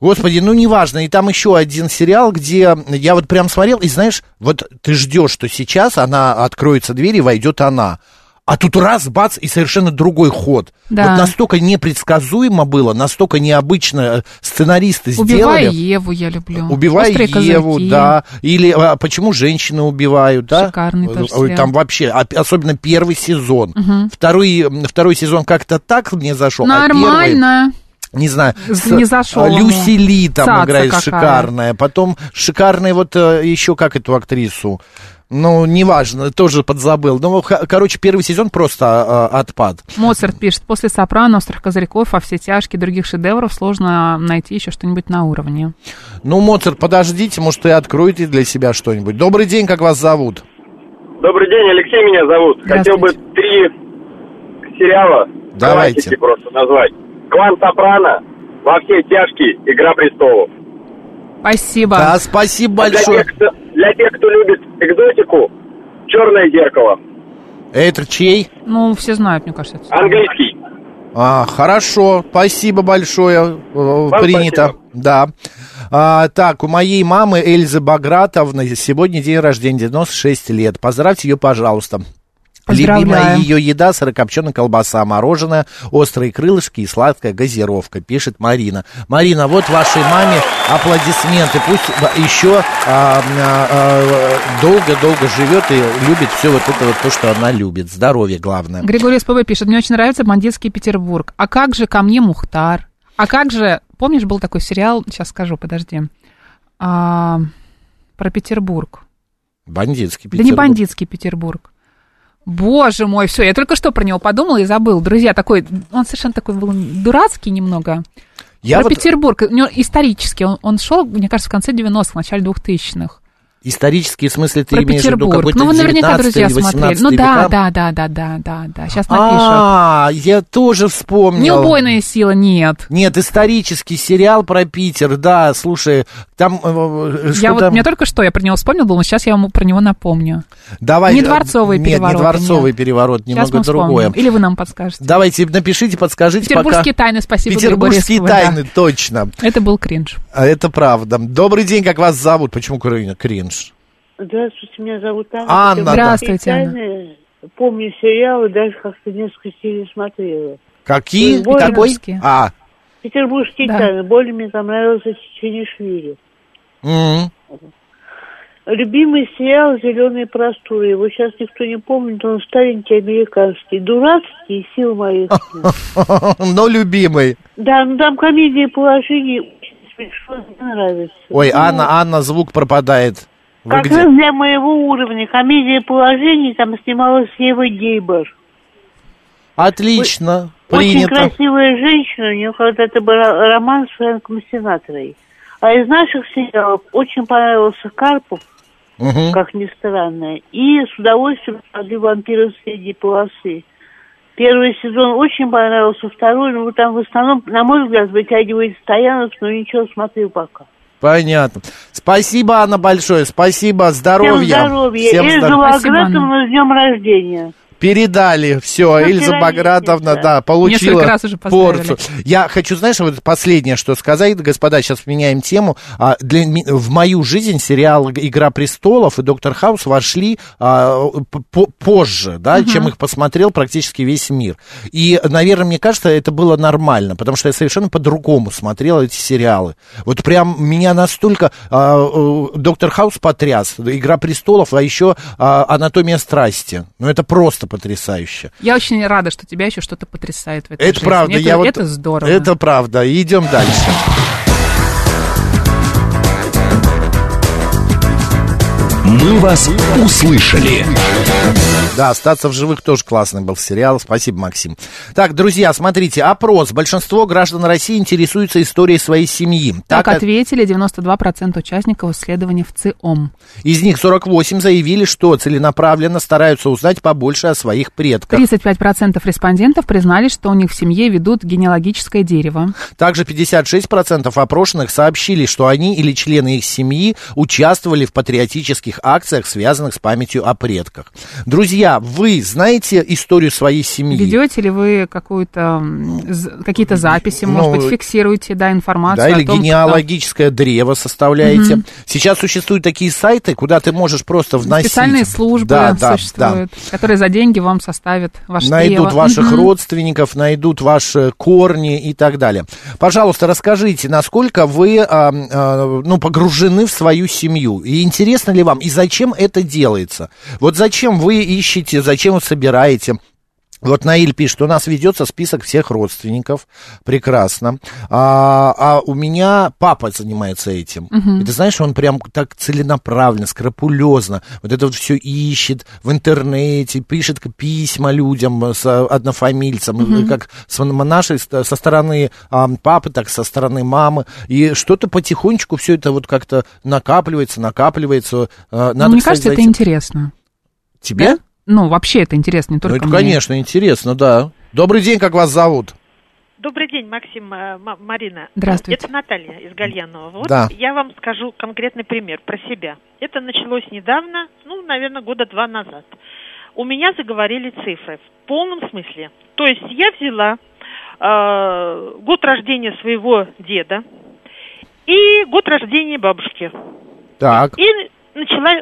Господи, ну неважно. И там еще один сериал, где я вот прям смотрел, и знаешь, вот ты ждешь, что сейчас она откроется дверь и войдет она. А тут раз, бац, и совершенно другой ход. Да. Вот настолько непредсказуемо было, настолько необычно э, сценаристы Убивай сделали. Еву я люблю. Убивай Острые Еву, козырьки. да. Или а, почему женщины убивают, да? Шикарный тоже. Там вообще, а- особенно первый сезон. Мгм. Второй, второй сезон как-то так мне зашел. а первый- Нормально. не знаю, не зашел а, ему. Люси Ли там Цаца играет какая. шикарная. Потом шикарная вот э, еще как эту актрису. Ну, неважно, тоже подзабыл. Ну, короче, первый сезон просто э, отпад. Моцарт пишет, после «Сопрано», «Острых козырьков», «А все тяжкие» других шедевров сложно найти еще что-нибудь на уровне. Ну, Моцарт, подождите, может, и откроете для себя что-нибудь. Добрый день, как вас зовут? Добрый день, Алексей меня зовут. Хотел бы три сериала Давайте. просто назвать. Клан Сопрано, Во все тяжкие, Игра престолов. Спасибо. Да, спасибо А Для большое. тех, кто, для тех, кто любит экзотику, Черное зеркало. Это чей? Ну, все знают, мне кажется. это. Английский. А, хорошо, спасибо большое, э, принято, спасибо. да. А, так, у моей мамы Эльзы Багратовны сегодня день рождения, 96 лет. Поздравьте ее, пожалуйста. Любимая ее еда сырокопченая колбаса, мороженое, острые крылышки и сладкая газировка, пишет Марина. Марина, вот вашей маме аплодисменты. Пусть еще а, а, а, долго-долго живет и любит все вот это вот то, что она любит. Здоровье главное. Григорий СПБ пишет, мне очень нравится «Бандитский Петербург». А как же ко мне Мухтар? А как же, помнишь, был такой сериал, сейчас скажу, подожди, а, про Петербург. Бандитский Да не бандитский Петербург. Боже мой, все, я только что про него подумала и забыл. Друзья, такой, он совершенно такой был дурацкий немного. Я про вот- Петербург, у него исторически, он, он шел, мне кажется, в конце 90-х, в начале 2000-х. Исторический смысле ты Про имеешь в виду Петербург. какой-то Ну, вы наверняка, 19 друзья, или 18 смотрели. Ну да, века? да, да, да, да, да, да. Сейчас напишут. А, я тоже вспомнил. Неубойная сила нет. Нет, исторический сериал про Питер, да, слушай, там э, Я что вот, там... мне только что я про него вспомнил, но сейчас я вам про него напомню. Давай, не э, дворцовый нет, переворот. не дворцовый переворот, Сейчас немного мы вспомним. другое. Или вы нам подскажете. Давайте напишите, подскажите Петербургские пока. тайны, спасибо, Петербургские тайны, точно. Это был кринж. А Это правда. Добрый день, как вас зовут? Почему крин- кринж? Здравствуйте, меня зовут Анна. Анна, Здравствуйте, Анна. Помню сериалы, даже как-то несколько серий смотрела. Какие? Ой, Какой? Петербургские. А, Петербургские Да. тайны. Более мне там нравился Чеченишвили. м. Любимый сериал «Зеленые просторы». Его сейчас никто не помнит, он старенький, американский. Дурацкий, сил моих. но любимый. Да, ну там комедия положений очень смешно, мне нравится. Ой, Анна, Анна, звук пропадает. Вы Как где? раз для моего уровня. Комедия положений, там снималась Ева Гейбер. Отлично, Очень принято. красивая женщина, у нее когда-то был роман с Фрэнком Синатрой. А из наших сериалов очень понравился Карпов, Мгм. как ни странно, и с удовольствием смотрю «Вампиры средней полосы». Первый сезон очень понравился, второй, ну, там в основном, на мой взгляд, вытягивает Стоянов, но ничего, смотрю пока. Понятно. Спасибо, Анна, большое. Спасибо, здоровья. Всем здоровья. Всем здоровья. Багратовна с днем рождения. Передали, все, Ну, Эльза. Багратовна, да, получила раз уже порцию. Я хочу, знаешь, вот последнее, что сказать, господа, сейчас меняем тему. А, для, в мою жизнь сериал «Игра престолов» и «Доктор Хаус» вошли а, по- позже, да, чем их посмотрел практически весь мир. И, наверное, мне кажется, это было нормально, потому что я совершенно по-другому смотрел эти сериалы. Вот прям меня настолько а, «Доктор Хаус» потряс, «Игра престолов», а еще а, «Анатомия страсти». Ну, это просто потрясающе. Я очень рада, что тебя еще что-то потрясает в этой Это жизни. правда, Это, я вот... это здорово. Это правда. Идем дальше. «Мы вас услышали». Да, остаться в живых тоже классный был сериал. Спасибо, Максим. Так, друзья, смотрите, опрос. Большинство граждан России интересуются историей своей семьи. Так от- ответили 92% участников исследования в ЦИОМ. Из них 48 заявили, что целенаправленно стараются узнать побольше о своих предках. 35% респондентов признали, что у них в семье ведут генеалогическое дерево. Также 56% опрошенных сообщили, что они или члены их семьи участвовали в патриотических акциях, связанных с памятью о предках. Друзья, вы знаете историю своей семьи? Ведете ли вы какую-то, какие-то записи, может Ну, быть, фиксируете, да, информацию Да, или том, генеалогическое древо составляете. Мгм. Сейчас существуют такие сайты, куда ты можешь просто вносить. Специальные службы да, да, существуют, которые за деньги вам составят ваше Найдут древо. ваших Мгм. родственников, найдут ваши корни и так далее. Пожалуйста, расскажите, насколько вы а, а, ну, погружены в свою семью? И интересно ли вам, и зачем это делается? Вот зачем вы ищете, зачем вы собираете? Вот Наиль пишет, у нас ведется список всех родственников, прекрасно. А, а у меня папа занимается этим. Мгм. И ты знаешь, он прям так целенаправленно, скрупулезно вот это вот все ищет в интернете, пишет письма людям с а, однофамильцам, Мгм. как с нашей со стороны а, папы, так со стороны мамы. И что-то потихонечку все это вот как-то накапливается, накапливается. Ну, Надо, мне кстати, кажется, это зайти- интересно. Тебе? Да? Ну, вообще это интересно, не Ну, только это, мне. конечно, интересно, да. Добрый день, как вас зовут? Добрый день, Максим, э, Ма- Марина. Здравствуйте. Это Наталья из Гальянова. Вот Да. я вам скажу конкретный пример про себя. Это началось недавно, ну, наверное, года два назад. У меня заговорили цифры в полном смысле. То есть я взяла э, год рождения своего деда и год рождения бабушки. Так. И начала,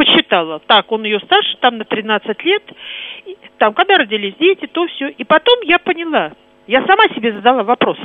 посчитала. Так, он ее старше, там на 13 лет. Там, когда родились дети, то все. И потом я поняла. Я сама себе задала вопрос.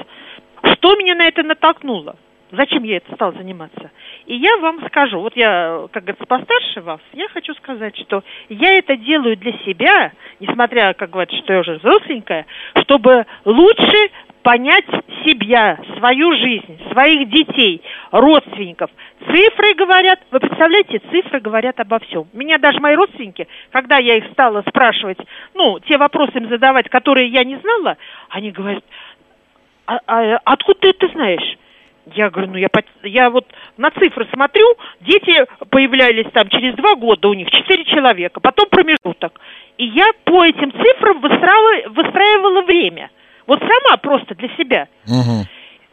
Что меня на это натолкнуло? Зачем я это стала заниматься? И я вам скажу, вот я, как говорится, постарше вас, я хочу сказать, что я это делаю для себя, несмотря, как говорят, что я уже взросленькая, чтобы лучше понять себя, свою жизнь, своих детей, родственников. Цифры говорят, вы представляете, цифры говорят обо всем. Меня даже мои родственники, когда я их стала спрашивать, ну, те вопросы им задавать, которые я не знала, они говорят, а, а откуда ты это знаешь? Я говорю, ну я, я вот на цифры смотрю, дети появлялись там через два года, у них четыре человека, потом промежуток. И я по этим цифрам выстраивала, выстраивала время. Вот сама просто для себя.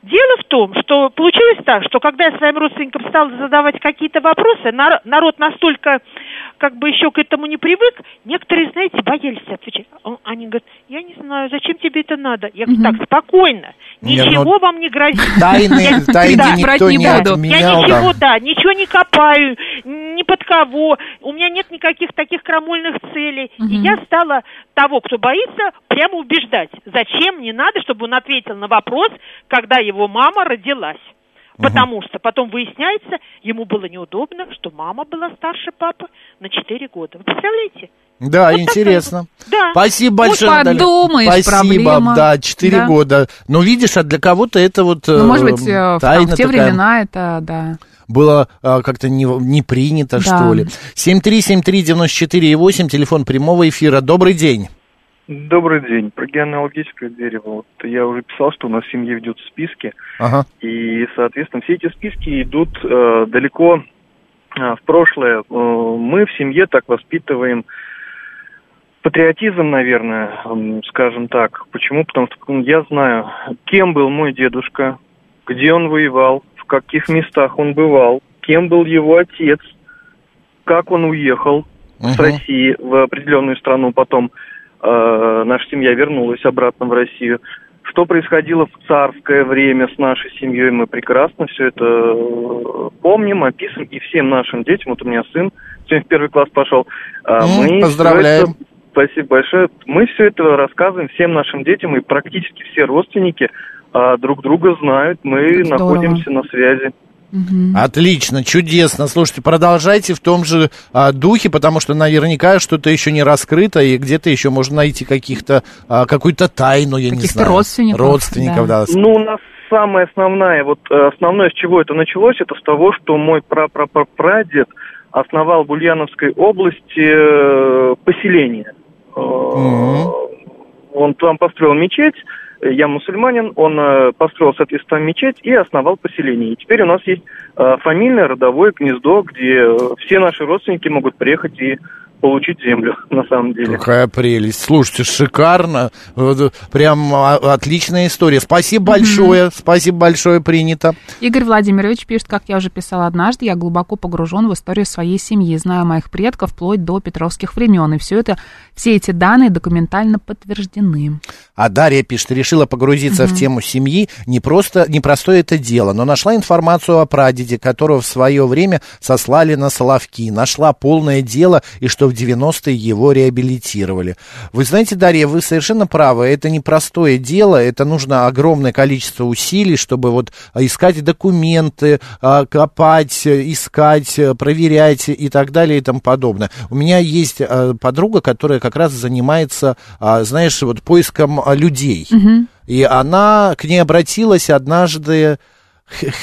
Дело в том, что получилось так, что когда я своим родственникам стала задавать какие-то вопросы, нар- народ настолько как бы еще к этому не привык, некоторые, знаете, боялись отвечать. Он- Они говорят, я не знаю, зачем тебе это надо? Я говорю, так, спокойно, Не, ничего ну, вам не грозит. тайны- тайны Да. никто не отменял, Я ничего, да. да, ничего не копаю, ни под кого. У меня нет никаких таких крамольных целей. И я стала того, кто боится, прямо убеждать. Зачем не надо, чтобы он ответил на вопрос, когда его мама родилась. Потому что потом выясняется, ему было неудобно, что мама была старше папы на 4 года. Вы представляете? Да, Вот интересно. Да. Спасибо большое, Наталья. подумаешь, Спасибо, проблема. да, 4 Да. года. Но видишь, а для кого-то это вот Ну, может э, быть, э, в, там, в те такая. времена это, да. было а, как-то не, не принято, Да. что ли. 7373948, телефон прямого эфира. Добрый день. Добрый день. Про генеалогическое дерево. Вот я уже писал, что у нас в семье ведут списки. Ага. И, соответственно, все эти списки идут э, далеко э, в прошлое. Э, мы в семье так воспитываем патриотизм, наверное, м, скажем так. Почему? Потому что я знаю, кем был мой дедушка, где он воевал, в каких местах он бывал, кем был его отец, как он уехал с Мгм. России в определенную страну, потом э, наша семья вернулась обратно в Россию. Что происходило в царское время с нашей семьей, мы прекрасно все это э, помним, описываем, и всем нашим детям, вот у меня сын сегодня в первый класс пошел, а, М, мы поздравляем. это- спасибо большое. Мы все это рассказываем всем нашим детям, и практически все родственники а, друг друга знают, мы Здорово. находимся на связи. Отлично, чудесно. Слушайте, продолжайте в том же а, духе, потому что наверняка что-то еще не раскрыто, и где-то еще можно найти каких-то, а, какую-то тайну, я не Каких-то знаю. родственников, Родственников, да. Ну, у нас самое основное, вот э, основное, с чего это началось, это с того, что мой прапрапрапрадед основал в Ульяновской области э, поселение. Э, Он там построил мечеть, я мусульманин, он э, построил, соответственно, мечеть и основал поселение. И теперь у нас есть э, фамильное родовое гнездо, где э, все наши родственники могут приехать и получить землю, на самом деле. Какая прелесть. Слушайте, шикарно. Прям а, отличная история. Спасибо большое. Спасибо большое, принято. Игорь Владимирович пишет, как я уже писала однажды, я глубоко погружен в историю своей семьи, знаю моих предков вплоть до петровских времен, и все это, все эти данные документально подтверждены. А Дарья пишет, решила погрузиться в тему семьи. Не просто, непростое это дело, но нашла информацию о прадеде, которого в свое время сослали на Соловки. Нашла полное дело, и что в 90-е его реабилитировали. Вы знаете, Дарья, вы совершенно правы. Это непростое дело, это нужно огромное количество усилий, чтобы вот искать документы, а, копать, искать, проверять и так далее и тому подобное. У меня есть а, подруга, которая как раз занимается, а, знаешь, вот поиском а, людей. И она к ней обратилась однажды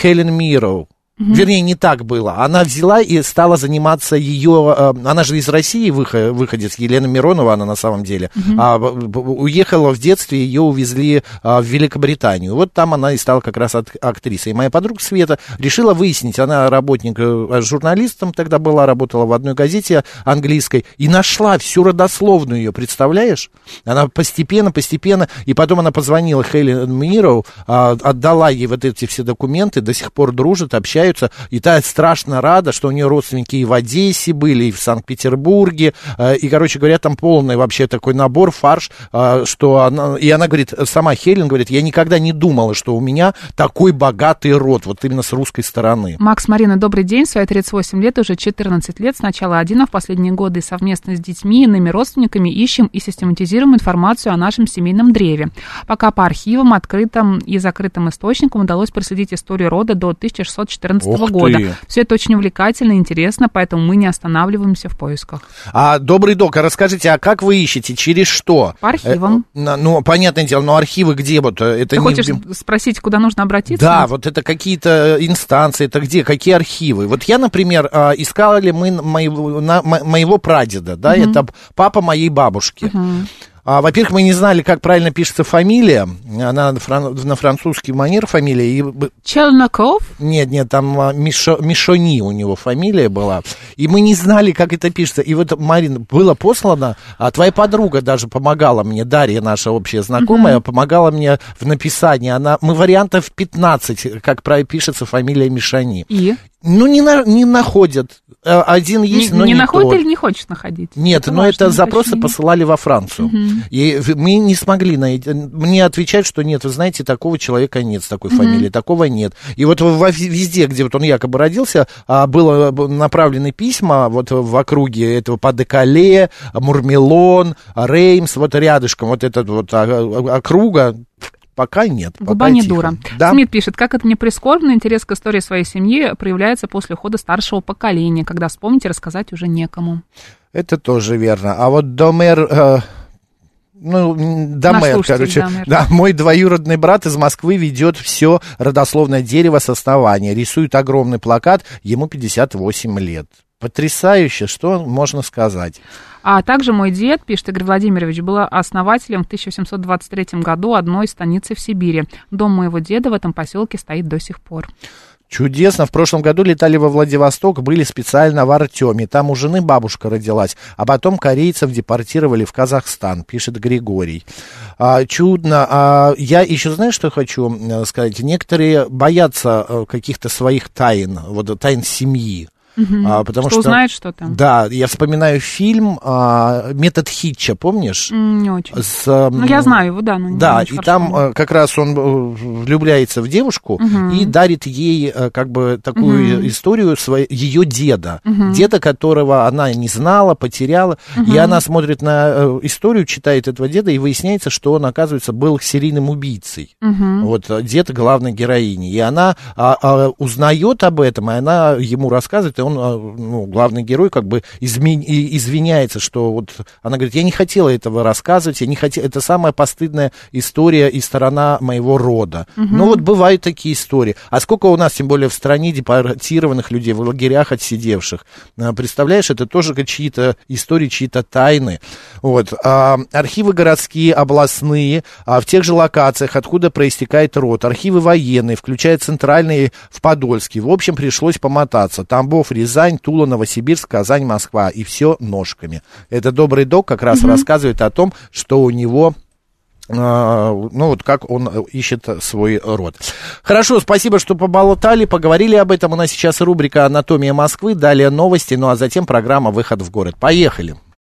Хелен Мироу. Вернее, не так было. Она взяла и стала заниматься ее... э, Она же из России выхо- выходец, Елена Миронова она на самом деле. А, б- б- уехала в детстве, ее увезли а, в Великобританию. Вот там она и стала как раз ак- актрисой. И моя подруга Света решила выяснить, она работник, э, журналистом тогда была, работала в одной газете английской, и нашла всю родословную ее, представляешь? Она постепенно, постепенно, и потом она позвонила Хелен Мироу, а, отдала ей вот эти все документы, до сих пор дружат, общаются, и та страшно рада, что у нее родственники и в Одессе были, и в Санкт-Петербурге, э, и, короче говоря, там полный вообще такой набор, фарш, э, что она, и она говорит, сама Хелен говорит, я никогда не думала, что у меня такой богатый род, вот именно с русской стороны. Макс, Марина, добрый день. Свои 38 лет, уже 14 лет, сначала один, а в последние годы совместно с детьми и иными родственниками ищем и систематизируем информацию о нашем семейном древе. Пока по архивам, открытым и закрытым источникам удалось проследить историю рода до 1614 Ух года. ты. Все это очень увлекательно интересно, поэтому мы не останавливаемся в поисках. А, добрый док, а расскажите, а как вы ищете, через что? По архивам. Э, ну, понятное дело, но архивы где вот? э, Это Ты не хочешь спросить, куда нужно обратиться? Да, вот это какие-то инстанции, это где, какие архивы? Вот я, например, а, искали мы моего, моего прадеда, да, Мгм. это папа моей бабушки. Мгм. А, во-первых, мы не знали, как правильно пишется фамилия. Она на, фран- на французский манер фамилия. И... Челноков? Нет, нет, там а, Мишо- Мишони у него фамилия была. И мы не знали, как это пишется. И вот, Марин, было послано, а твоя подруга даже помогала мне, Дарья, наша общая знакомая, Мгм. помогала мне в написании. Она, мы вариантов 15, как правильно пишется фамилия Мишани. И? Ну, не, на- не находят. Э, Один есть, не но не не находит тот. или не хочешь находить? Нет, но важно, это запросы уточнение. посылали во Францию. Мгм. И мы не смогли найти. Мне отвечают, что нет, вы знаете, такого человека нет с такой Мгм. фамилией, такого нет. И вот во- во- везде, где вот он якобы родился, а, было направлены письма вот в округе этого Падекале, Мурмелон, Реймс, вот рядышком, вот этот вот а, а, округа. Пока нет. Губа пока не тихо. дура. Да. Смит пишет, как это не прискорбно, интерес к истории своей семьи проявляется после ухода старшего поколения, когда вспомнить и рассказать уже некому. Это тоже верно. А вот Домер... э, ну, Домер, короче. Домер. Да, мой двоюродный брат из Москвы ведет все родословное дерево с основания. Рисует огромный плакат, ему 58 лет. Потрясающе, что можно сказать. А также мой дед, пишет Игорь Владимирович, был основателем в 1723 году одной станицы в Сибири. Дом моего деда в этом поселке стоит до сих пор. Чудесно. В прошлом году летали во Владивосток, были специально в Артеме. Там у жены бабушка родилась, а потом корейцев депортировали в Казахстан, пишет Григорий. А, чудно. А, я еще, знаешь, что хочу сказать? Некоторые боятся э, каких-то своих тайн, вот тайн семьи. Мгм. А, потому что, что узнает, что там? Да, я вспоминаю фильм а, «Метод Хитча», помнишь? Не очень. С, Ну, я знаю его, да. Но Да, и там помню. э, как раз он э, влюбляется в девушку Мгм. и дарит ей э, как бы такую Мгм. историю своей, ее деда. Мгм. Деда, которого она не знала, потеряла. И Мгм. она смотрит на историю, читает этого деда, и выясняется, что он, оказывается, был серийным убийцей. Мгм. Вот дед главной героини. И она а, а, узнает об этом, и она ему рассказывает, и он, а, ну, главный герой, как бы измен- извиняется, что вот она говорит, я не хотела этого рассказывать, я не хотела, это самая постыдная история и сторона моего рода. Мгм. Ну вот бывают такие истории. А сколько у нас, тем более в стране, депортированных людей, в лагерях отсидевших. А, Представляешь, это тоже чьи-то истории, чьи-то тайны. Вот. А, архивы городские, областные, а, в тех же локациях, откуда проистекает род. Архивы военные, включая центральные в Подольске. В общем, пришлось помотаться. Тамбов, Рязань, Тула, Новосибирск, Казань, Москва. И все ножками. Это добрый док как раз Мгм. рассказывает о том, что у него а, ну вот как он э, ищет свой род. Хорошо, спасибо, что поболтали, поговорили об этом. У нас сейчас рубрика «Анатомия Москвы», далее новости, ну а затем программа «Выход в город». Поехали.